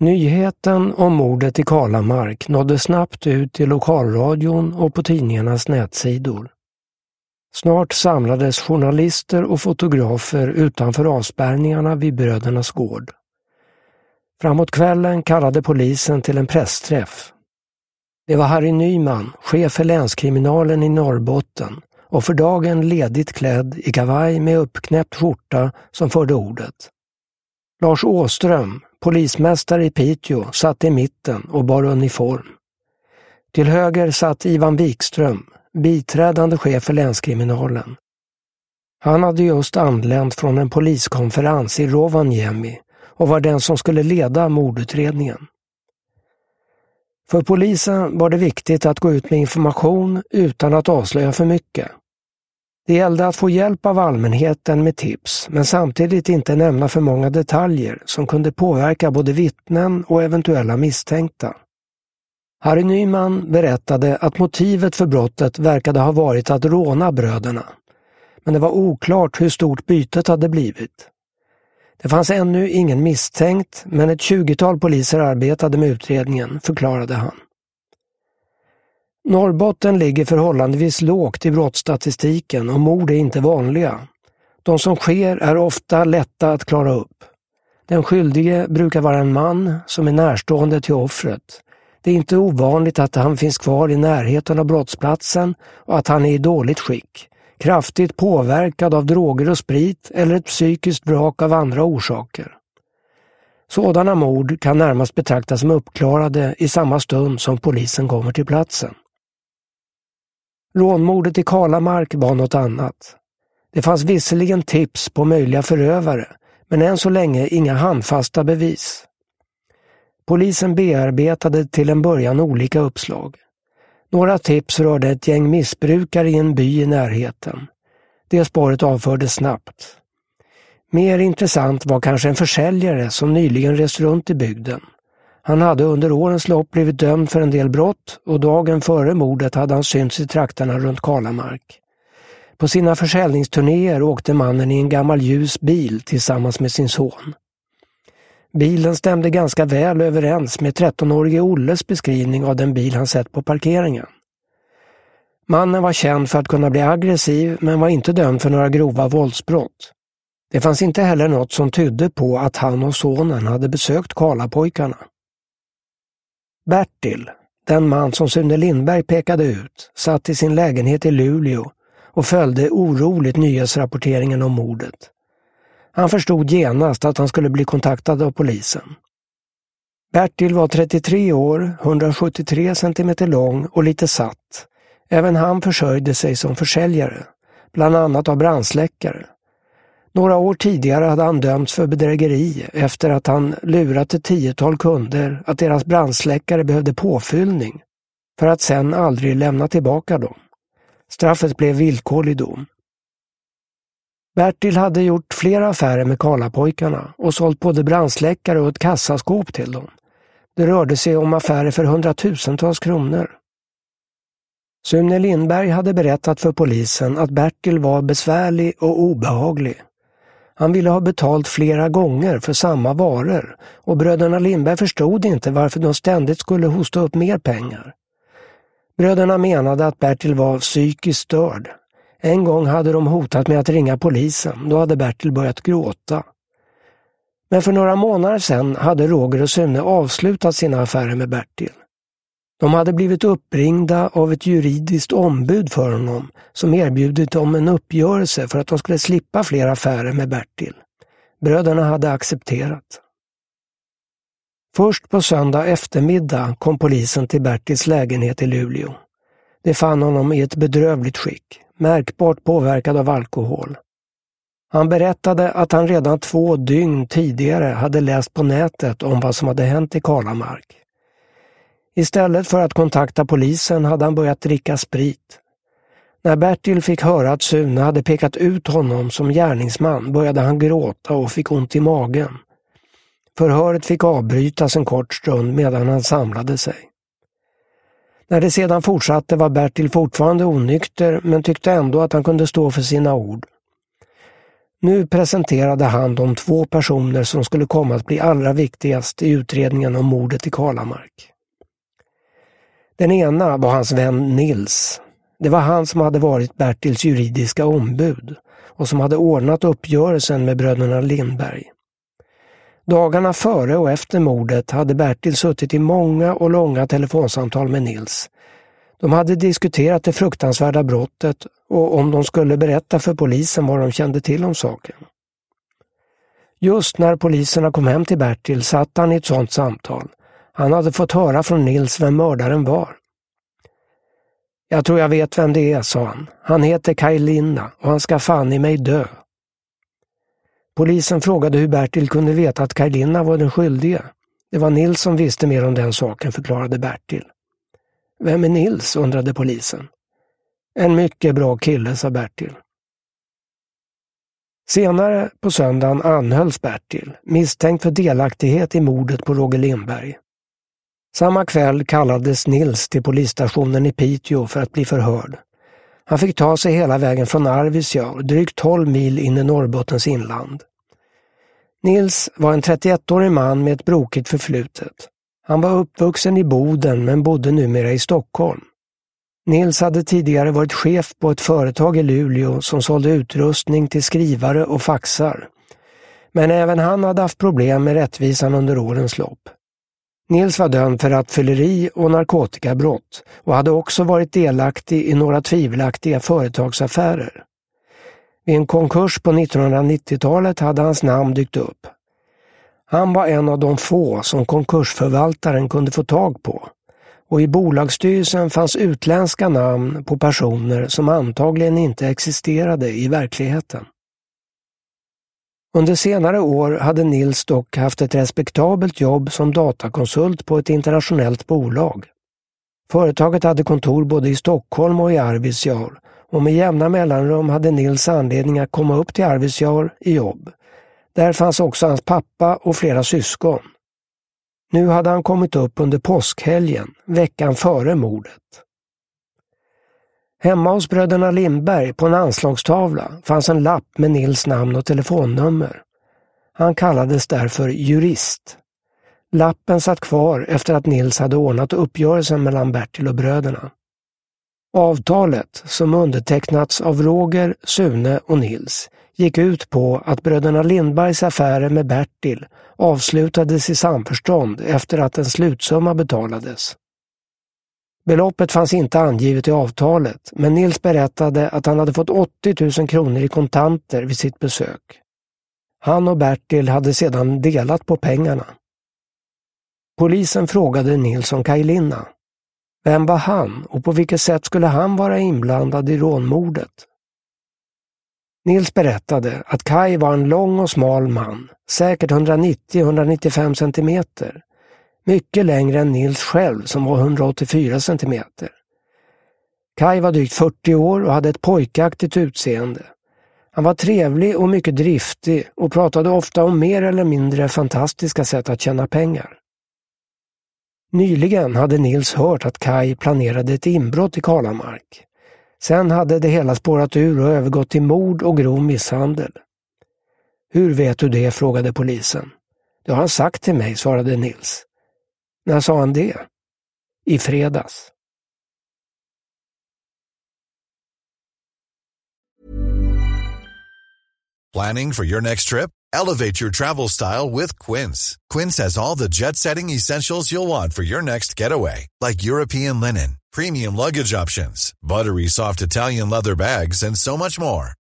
Nyheten om mordet i Kalamark nådde snabbt ut till lokalradion och på tidningarnas nätsidor. Snart samlades journalister och fotografer utanför avspärrningarna vid brödernas gård. Framåt kvällen kallade polisen till en pressträff. Det var Harry Nyman, chef för länskriminalen i Norrbotten och för dagen ledigt klädd i kavaj med uppknäppt skjorta som förde ordet. Lars Åström, polismästare i Piteå, satt i mitten och bar uniform. Till höger satt Ivan Wikström, biträdande chef för länskriminalen. Han hade just anlänt från en poliskonferens i Rovaniemi och var den som skulle leda mordutredningen. För polisen var det viktigt att gå ut med information utan att avslöja för mycket. Det gällde att få hjälp av allmänheten med tips, men samtidigt inte nämna för många detaljer som kunde påverka både vittnen och eventuella misstänkta. Harry Nyman berättade att motivet för brottet verkade ha varit att råna bröderna. Men det var oklart hur stort bytet hade blivit. Det fanns ännu ingen misstänkt, men ett tjugotal poliser arbetade med utredningen, förklarade han. Norrbotten ligger förhållandevis lågt i brottsstatistiken och mord är inte vanliga. De som sker är ofta lätta att klara upp. Den skyldige brukar vara en man som är närstående till offret. Det är inte ovanligt att han finns kvar i närheten av brottsplatsen och att han är i dåligt skick, kraftigt påverkad av droger och sprit eller ett psykiskt vrak av andra orsaker. Sådana mord kan närmast betraktas som uppklarade i samma stund som polisen kommer till platsen. Rånmordet i Kalamark var något annat. Det fanns visserligen tips på möjliga förövare, men än så länge inga handfasta bevis. Polisen bearbetade till en början olika uppslag. Några tips rörde ett gäng missbrukare i en by i närheten. Det spåret avfördes snabbt. Mer intressant var kanske en försäljare som nyligen rest runt i bygden. Han hade under årens lopp blivit dömd för en del brott och dagen före mordet hade han synts i trakterna runt Kalamark. På sina försäljningsturnéer åkte mannen i en gammal ljus bil tillsammans med sin son. Bilen stämde ganska väl överens med 13-årige Olles beskrivning av den bil han sett på parkeringen. Mannen var känd för att kunna bli aggressiv men var inte dömd för några grova våldsbrott. Det fanns inte heller något som tydde på att han och sonen hade besökt Karlapojkarna. Bertil, den man som Sune Lindberg pekade ut, satt i sin lägenhet i Luleå och följde oroligt nyhetsrapporteringen om mordet. Han förstod genast att han skulle bli kontaktad av polisen. Bertil var 33 år, 173 centimeter lång och lite satt. Även han försörjde sig som försäljare, bland annat av brandsläckare. Några år tidigare hade han dömts för bedrägeri efter att han lurat ett tiotal kunder att deras brandsläckare behövde påfyllning för att sen aldrig lämna tillbaka dem. Straffet blev villkorlig dom. Bertil hade gjort flera affärer med Karlapojkarna och sålt både brandsläckare och ett kassaskåp till dem. Det rörde sig om affärer för hundratusentals kronor. Sune Lindberg hade berättat för polisen att Bertil var besvärlig och obehaglig. Han ville ha betalt flera gånger för samma varor och bröderna Lindberg förstod inte varför de ständigt skulle hosta upp mer pengar. Bröderna menade att Bertil var psykiskt störd. En gång hade de hotat med att ringa polisen, då hade Bertil börjat gråta. Men för några månader sedan hade Roger och Sune avslutat sina affärer med Bertil. De hade blivit uppringda av ett juridiskt ombud för honom som erbjudit dem en uppgörelse för att de skulle slippa fler affärer med Bertil. Bröderna hade accepterat. Först på söndag eftermiddag kom polisen till Bertils lägenhet i Luleå. De fann honom i ett bedrövligt skick, märkbart påverkad av alkohol. Han berättade att han redan två dygn tidigare hade läst på nätet om vad som hade hänt i Kalamark. Istället för att kontakta polisen hade han börjat dricka sprit. När Bertil fick höra att Sune hade pekat ut honom som gärningsman började han gråta och fick ont i magen. Förhöret fick avbrytas en kort stund medan han samlade sig. När det sedan fortsatte var Bertil fortfarande onykter men tyckte ändå att han kunde stå för sina ord. Nu presenterade han de två personer som skulle komma att bli allra viktigast i utredningen om mordet i Kalamark. Den ena var hans vän Nils. Det var han som hade varit Bertils juridiska ombud och som hade ordnat uppgörelsen med bröderna Lindberg. Dagarna före och efter mordet hade Bertil suttit i många och långa telefonsamtal med Nils. De hade diskuterat det fruktansvärda brottet och om de skulle berätta för polisen vad de kände till om saken. Just när poliserna kom hem till Bertil satt han i ett sådant samtal. Han hade fått höra från Nils vem mördaren var. Jag tror jag vet vem det är, sa han. Han heter Kaj Linna och han ska fan i mig dö. Polisen frågade hur Bertil kunde veta att Kaj Linna var den skyldige. Det var Nils som visste mer om den saken, förklarade Bertil. Vem är Nils? undrade polisen. En mycket bra kille, sa Bertil. Senare på söndagen anhölls Bertil, misstänkt för delaktighet i mordet på Roger Lindberg. Samma kväll kallades Nils till polisstationen i Piteå för att bli förhörd. Han fick ta sig hela vägen från Arvidsjaur, drygt 12 mil in i Norrbottens inland. Nils var en 31-årig man med ett brokigt förflutet. Han var uppvuxen i Boden men bodde numera i Stockholm. Nils hade tidigare varit chef på ett företag i Luleå som sålde utrustning till skrivare och faxar. Men även han hade haft problem med rättvisan under årens lopp. Nils var dömd för rattfylleri och narkotikabrott och hade också varit delaktig i några tvivelaktiga företagsaffärer. Vid en konkurs på 1990-talet hade hans namn dykt upp. Han var en av de få som konkursförvaltaren kunde få tag på och i bolagsstyrelsen fanns utländska namn på personer som antagligen inte existerade i verkligheten. Under senare år hade Nils dock haft ett respektabelt jobb som datakonsult på ett internationellt bolag. Företaget hade kontor både i Stockholm och i Arvidsjaur och med jämna mellanrum hade Nils anledning att komma upp till Arvidsjaur i jobb. Där fanns också hans pappa och flera syskon. Nu hade han kommit upp under påskhelgen, veckan före mordet. Hemma hos bröderna Lindberg på en anslagstavla fanns en lapp med Nils namn och telefonnummer. Han kallades därför jurist. Lappen satt kvar efter att Nils hade ordnat uppgörelsen mellan Bertil och bröderna. Avtalet, som undertecknats av Roger, Sune och Nils, gick ut på att bröderna Lindbergs affärer med Bertil avslutades i samförstånd efter att en slutsumma betalades. Beloppet fanns inte angivet i avtalet, men Nils berättade att han hade fått 80 000 kronor i kontanter vid sitt besök. Han och Bertil hade sedan delat på pengarna. Polisen frågade Nils om Kajlina. Vem var han och på vilket sätt skulle han vara inblandad i rånmordet? Nils berättade att Kai var en lång och smal man, säkert 190-195 centimeter. Mycket längre än Nils själv som var 184 centimeter. Kai var drygt 40 år och hade ett pojkaktigt utseende. Han var trevlig och mycket driftig och pratade ofta om mer eller mindre fantastiska sätt att tjäna pengar. Nyligen hade Nils hört att Kai planerade ett inbrott i Kalamark. Sen hade det hela spårat ur och övergått till mord och grov misshandel. Hur vet du det? frågade polisen. Det har han sagt till mig, svarade Nils. När sa han det? I fredags. Planning for your next trip? Elevate your travel style with Quince. Quince has all the jet-setting essentials you'll want for your next getaway, like European linen premium luggage options, buttery soft Italian leather bags, and so much more.